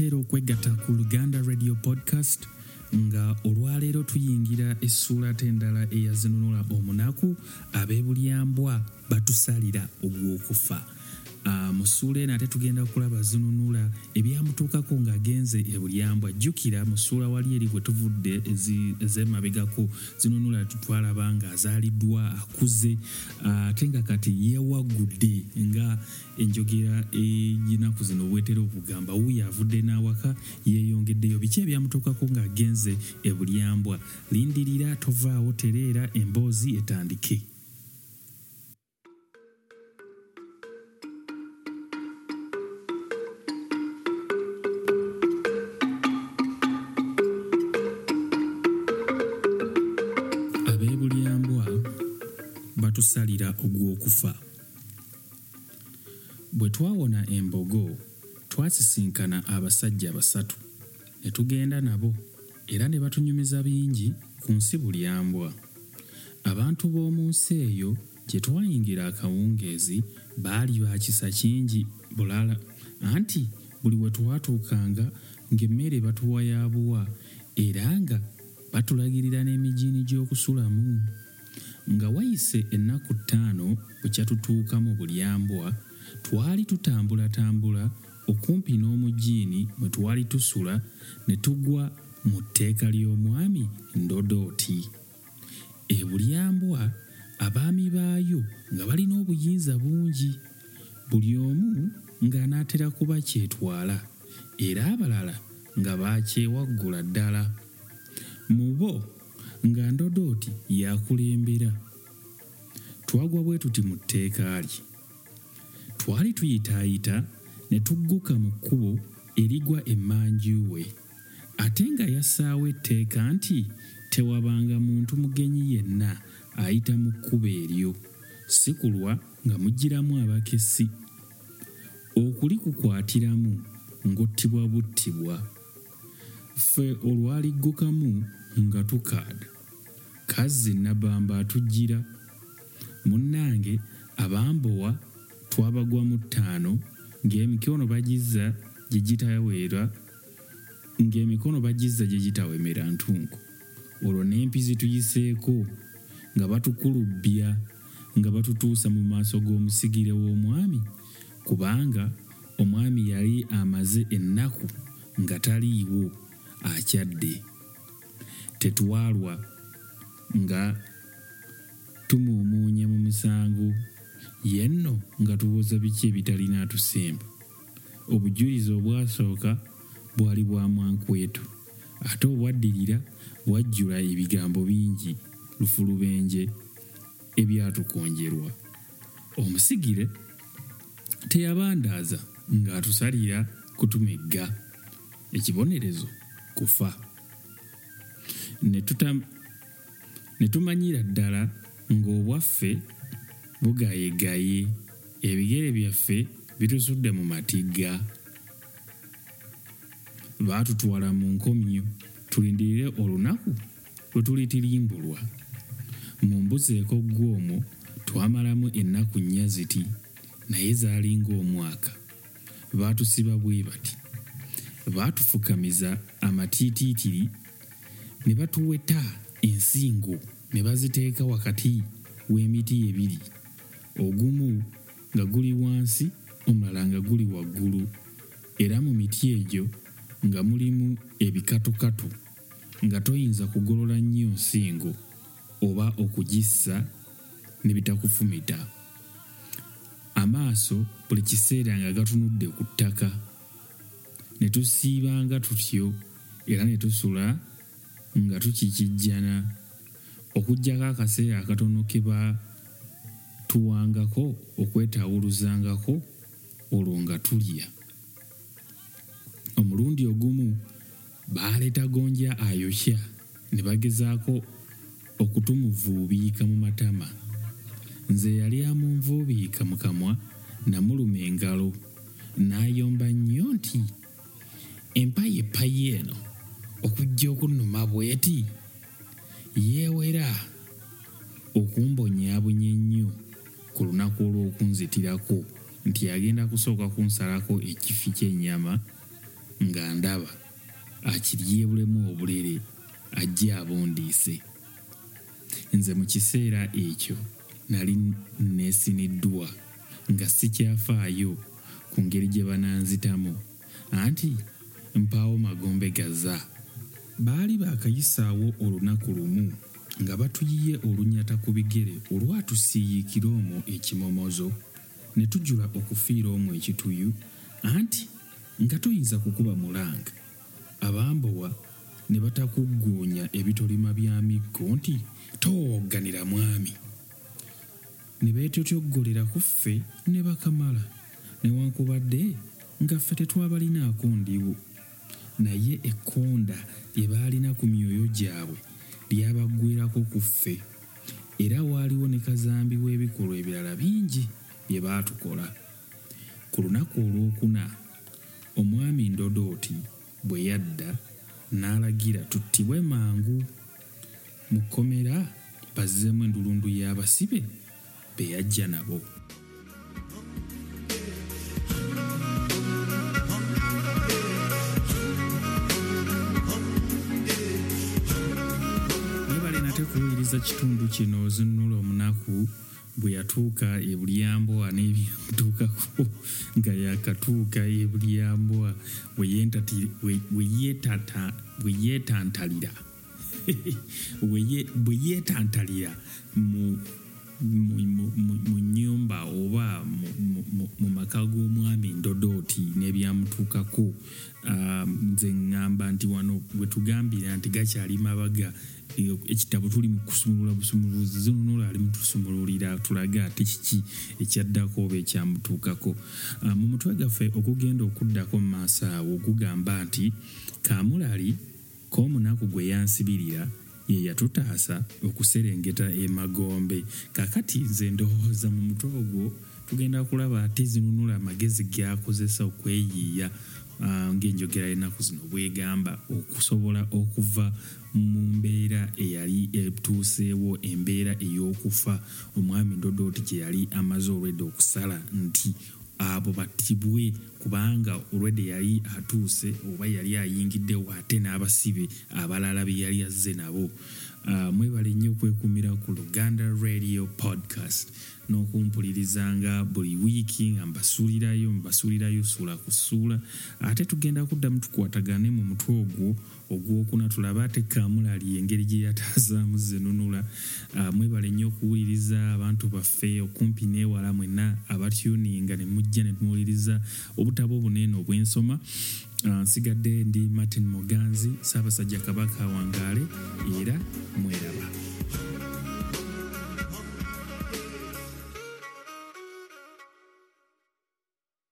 nateera okwegatta ku luganda radio podcast nga olwaleero tuyingira essuula te endala eyazinunula omunaku ab'ebulyambwa batusalira ogw'okufa mu ssuula eno ate tugenda kulaba zinunula ebyamutuukako ng'agenze ebulyambwa jjukira mu ssuula wali eri bwe tuvudde ez'emabegako zinunula twalaba ng'azaaliddwa akuze. Ate uh, nga kati yeewaggudde nga enjogera eyinaku zino bwetera okugamba wuyo avudde n'awaka yeeyongeddeyo. Biki ebyamutuukako ng'agenze ebulyambwa lindirira tovaawo tereera emboozi etandike batusalira ogw'okufa. Bwe twawona embogo twasisinkana abasajja basatu. Ne tugenda nabo era ne batunyumiza bingi ku nsi bulyambwa abantu b'omu nsi eyo gye twayingira akawungeezi baali bakisa kingi bulala. Anti buli we twatuukanga ng'emmere batuwa ya buwa era nga batulagirira n'emigiini gy'okusulamu nga wayise ennaku ttaano bwe kyatutuuka mu bulyambwa twali tutambulatambula okumpi n'omugiini mwe twali tusula ne tugwa mu tteeka ly'omwami ndodooti ebulyambwa abaami baayo nga balina obuyinza bungi. Buli omu ng'anaatera kuba kyetwala era abalala nga baakyewaggula ddala. Mu bo nga ndodooti yakulembera. Twagwa bwe tuti mu tteeka lye. Twali tuyitaayita ne tugguka mu kkubo erigwa emmanjuwe ate nga yassaawo etteeka nti tewabanga muntu mugenyi yenna ayita mu kkubo eryo si kulwa nga mugiramu abakessi. Okulikukwatiramu ng'ottibwa buttibwa ffe olwaliggukamu nga tukaada. Kazzi nabamba atujjira. Munnange abambowa twabagwamu ttaano ng'emikono bagizza gye gitaweera ng'emikono bagizza gye gitawemera ntunku. Olwo n'empizi tuyiseeko nga batukulubbya nga batutuusa mu maaso g'omusigire w'omwami kubanga omwami yali amaze ennaku nga taliiwo akyadde tetwalwa nga tumuumuunya mu musango yenno nga tuwoza biki ebitalina atusemba obujulizi obwasooka bwali bwa mwankwetu ate obwaddirira bwajjula ebigambo bingi lufulubenje ebyatukonjerwa. Omusigire teyabandaaza ng'atusalira kutumegga ekibonerezo kufa ne tumanyira ddala ng'obwaffe bugayegaye. Ebigere byaffe bitusudde mu matigga baatutwala mu nkomyo tulindirire olunaku lwe tulitirimbulwa mu mbuzi ekoggoomwo twamalamu ennaku nnya ziti naye zaali ng'omwaka. Baatusiba bwe bati baatufukamiza amatiitiitiri ne batuweta ensingo ne baziteeka wakati w'emiti ebiri. Ogumu nga guli wansi omulala nga guli waggulu. Era mu miti egyo nga mulimu ebikatukatu nga toyinza kugolola nnyo nsingo oba okugissa ne bitakufumita. Amaaso buli kiseera nga gatunudde ku ttaka. Ne tusiibanga tutyo era ne tusula nga tukikijjana okuggyako akaseera akatono ke batuwangako okwetawuluzangako olwo nga tulya. Omulundi ogumu baaleeta gonja ayokya ne bagezaako okutumuvuubiika mu matama. Nze yali amunvuubiika mu kamwa namuluma engalo n'ayomba nnyo nti empayi epayi eno okujja okunnuma bweti? Yeewera okumbonyaabunya ennyo ku lunaku olw'okunzitirako nti agenda kusooka kunsalako ekifi ky'ennyama nga ndaba akiryebulemu obulere ajje abundiise nze mu kiseera ekyo nali neesiniddwa nga sikyafaayo ku ngeri gye bananzitamu anti mpaawo magombe gaza baali baakayisaawo olunaku lumu nga batuyiye olunyata ku bigere olwatusiiyikira omwo ekimomozo ne tujula okufiira omwo ekituyu anti nga toyinza kukuba mulanga abambowa ne batakugguunya ebitolima bya miggo nti towogganira mwami. Ne beetyotyogolera ku ffe ne bakamala. Newankubadde nga ffe tetwabalinaako ndiwo naye ekkonda lye baalina ku myoyo gyabwe lyabaggwerako ku ffe. Era waaliwo ne kazambi w'ebikolwa ebirala bingi bye baatukola. Ku lunaku olwokuna omwami ndodooti bwe yadda n'alagira tuttibwe mangu mu kkomera bazzeemu endulundu y'abasibe be yajja nabo kuwuliriza kitundu kino zinunula omunaku bwe yatuuka ebulyamboa n'ebyamutuukako nga yakatuuka ebulyamboa bwe yeetantalira. Bwe ye- bwe yeetantalira mu nyumba oba mu- maka g'omwami ndodooti n'ebyamutuukako nze ŋŋamba nti wano bwe tugambira nti gakyali mabaga ekitabo tuli mu kusumulula busumuluzi zinunula ali mutusumululira tulaga ate kiki ekyaddako oba ekyamutuukako Ah, mu mutwe gaffe okugenda okuddako mu maaso awo ogugamba nti kamulali k'omunaku gwe yansibirira ye yatutaasa okuserengeta emagombe kakati nze ndowooza mu mutwe ogwo tugenda kulaba ate zinunula amagezi gyakozesa okweyiiya ah, ng'enjogera y'ennaku zino bwegamba okusobola okuva mu mbeera eyali etuuseewo embeera ey'okufa. Omwami ndodooti gye yali amaze olwedde okusala nti abo battibwe kubanga olwedde yali atuuse oba yali ayingiddewo ate n'abasibe abalala be yali azze nabo. Ah, mwebale nnyo okwekumira ku luganda radio podcast n'okumpulirizanga buli wiiki nga mbasuulirayo mbasuulirayo suula ku ssuula ate tugenda kuddamu tukwatagane mu mutwe ogwo ogwokuna tulabe ate kamulali engeri gye yataazaamu zenunula. Ah, mwebale nnyo okuwuliriza abantu baffe okumpi neewala mwenna abatyuninga ne mujja ne tumuwuliriza obutabo obunene obw'ensoma. Ah, nsigadde ndi martin muganzi saabasajja kabaka wangaale era mweraba